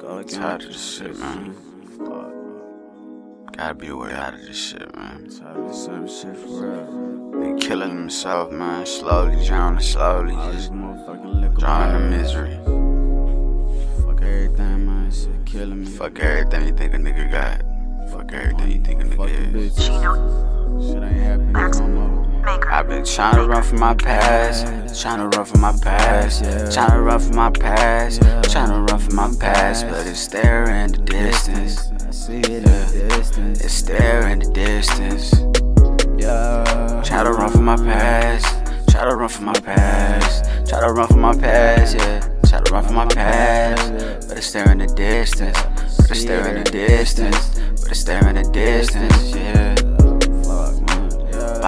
Go Tired of this shit, man. Gotta be a way out of this shit, man. Tired of the same shit for real. They killing himself, man. Slowly drowning, slowly just drowning in misery. Fuck everything, man. Shit killing me. Fuck everything you think a nigga got. Fuck everything you think a nigga is. Shit ain't happening no more. I've been trying to run from my past, trying to run from my past, trying to run from my past, trying to run from my past, but it's there in the distance. Distance. It's there in the distance. Yeah. Try to run from my past, try to run from my past, try to run from my past, yeah. Try to run from my past, but it's there in the distance. But it's there in the distance. But it's there in the distance, yeah.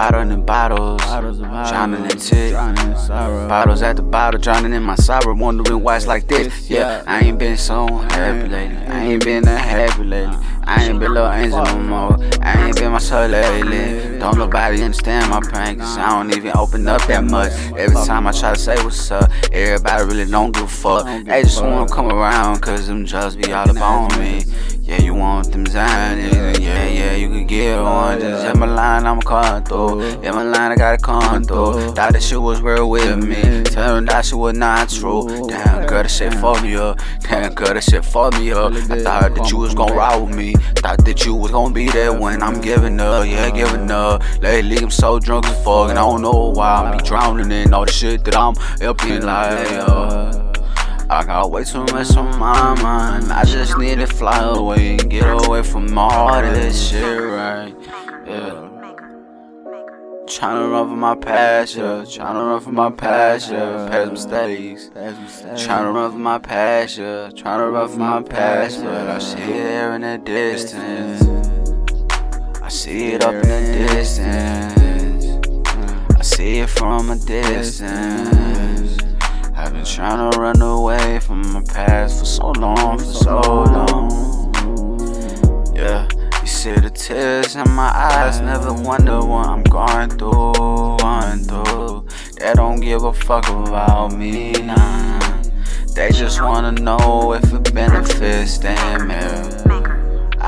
Fuck, man. Yeah. Bottling in bottles, Bottles bottles. drowning in tit. Drowning in sorrow. Bottles at the bottle, drowning in my sorrow, wondering why it's like this. Yeah, I ain't been so happy lately. I ain't been that happy lately. I ain't been little angel no more. I ain't been my soul lately. Don't nobody understand my pain, cause I don't even open up that much. Every time I try to say what's up, everybody really don't give a fuck. They just wanna come around, cause them drugs be all up on me. Yeah, you want them Zionists, yeah, yeah, you can get on. Just hit my line, I'ma through. Hit my line, I gotta come through. Thought that shit was real with me. Turned out that shit was not true. Damn, girl, that shit fucked me up. Damn, girl, that shit fucked me up. I thought that you was gon' ride with me. Thought that you was gon' be there when I'm giving up. Yeah, giving up. Lately, I'm so drunk as fuck, and I don't know why. I'm be drowning in all the shit that I'm up in like, uh, I got way too much on my mind. I just need to fly away and get away from all this shit, right? Yeah. Tryna run from my past, yeah. Tryna run from my past, yeah. Past mistakes. Tryna run from my past, yeah. Tryna run from my past, but I see it there in the distance. I see it up in the distance. I see it from a distance. Trying to run away from my past for so long, for so long. Yeah, you see the tears in my eyes, never wonder what I'm going through, going through. They don't give a fuck about me, nah. They just wanna know if it benefits them, yeah.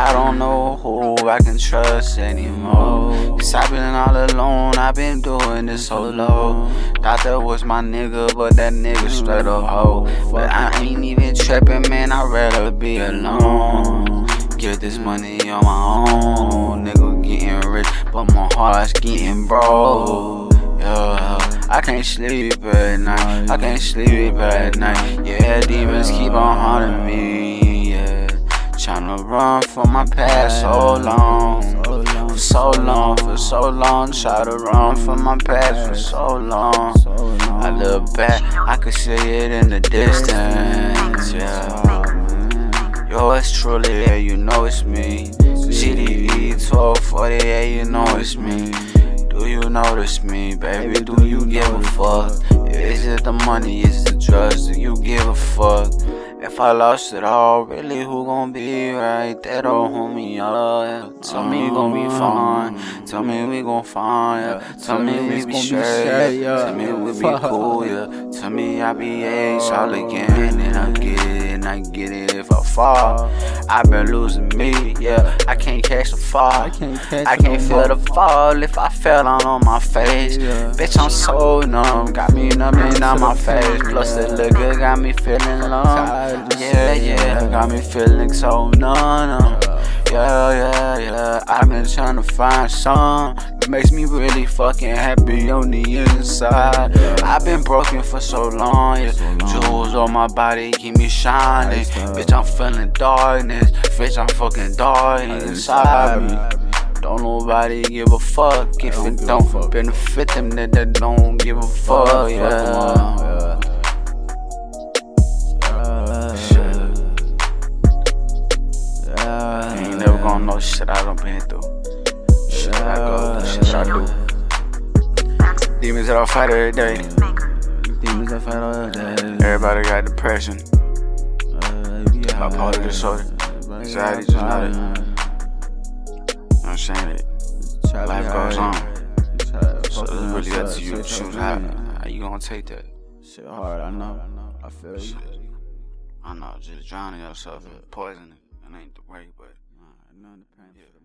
I don't know who I can trust anymore. Cause I've been all alone, I've been doing this solo. Thought that was my nigga, but that nigga straight up hoe. But I ain't even tripping, man, I'd rather be alone. Get this money on my own. Nigga getting rich, but my heart's getting broke. Yeah, I can't sleep at night. I can't sleep at night. Yeah, demons keep on haunting me. Yeah, tryna run from my past so long. For so long, for so long. Try to run from my past for so long. I look back, I can see it in the distance. Yeah. Yours truly, yeah, you know it's me. CDE 1248, you know it's me. Do you notice me, baby? Do you give a fuck? Is it the money? Is it the drugs? Do you give a fuck? If I lost it all, really, who gon' be right there me up? Yeah. Tell me we gon' be fine. Tell me we gon' find. Yeah. Tell me we be straight. Yeah. Tell me we be cool. Yeah. Tell me I be H all again, and I get it, and I get it if I fall. I've been losing me. Yeah. I can't catch the fall. I can't catch I can't feel the fall if I fell down on my face. Yeah. Bitch, I'm so numb. Got me numbing on my face. Plus the liquor got me feeling numb. Yeah, yeah. Got me feeling so numb. Yeah, yeah, yeah. I've been trying to find some. That makes me really fucking happy on the inside. I've been broken for so long. Yeah. Jewels on my body keep me shining. Bitch, I'm feeling darkness. Bitch, I'm fucking dark inside me. Don't nobody give a fuck if it don't benefit them. That they don't give a fuck. Yeah. I do. Demons that I fight every day. Demons that fight all day. Everybody got depression, uh, bipolar disorder, anxiety, just not it. I'm saying it. Life goes on. So it's really up to you to choose how, how you gonna take that. Shit hard, I know. I feel you. I know, just drowning yourself in poison. It ain't the way, but Nah, nothing to pain for the moment.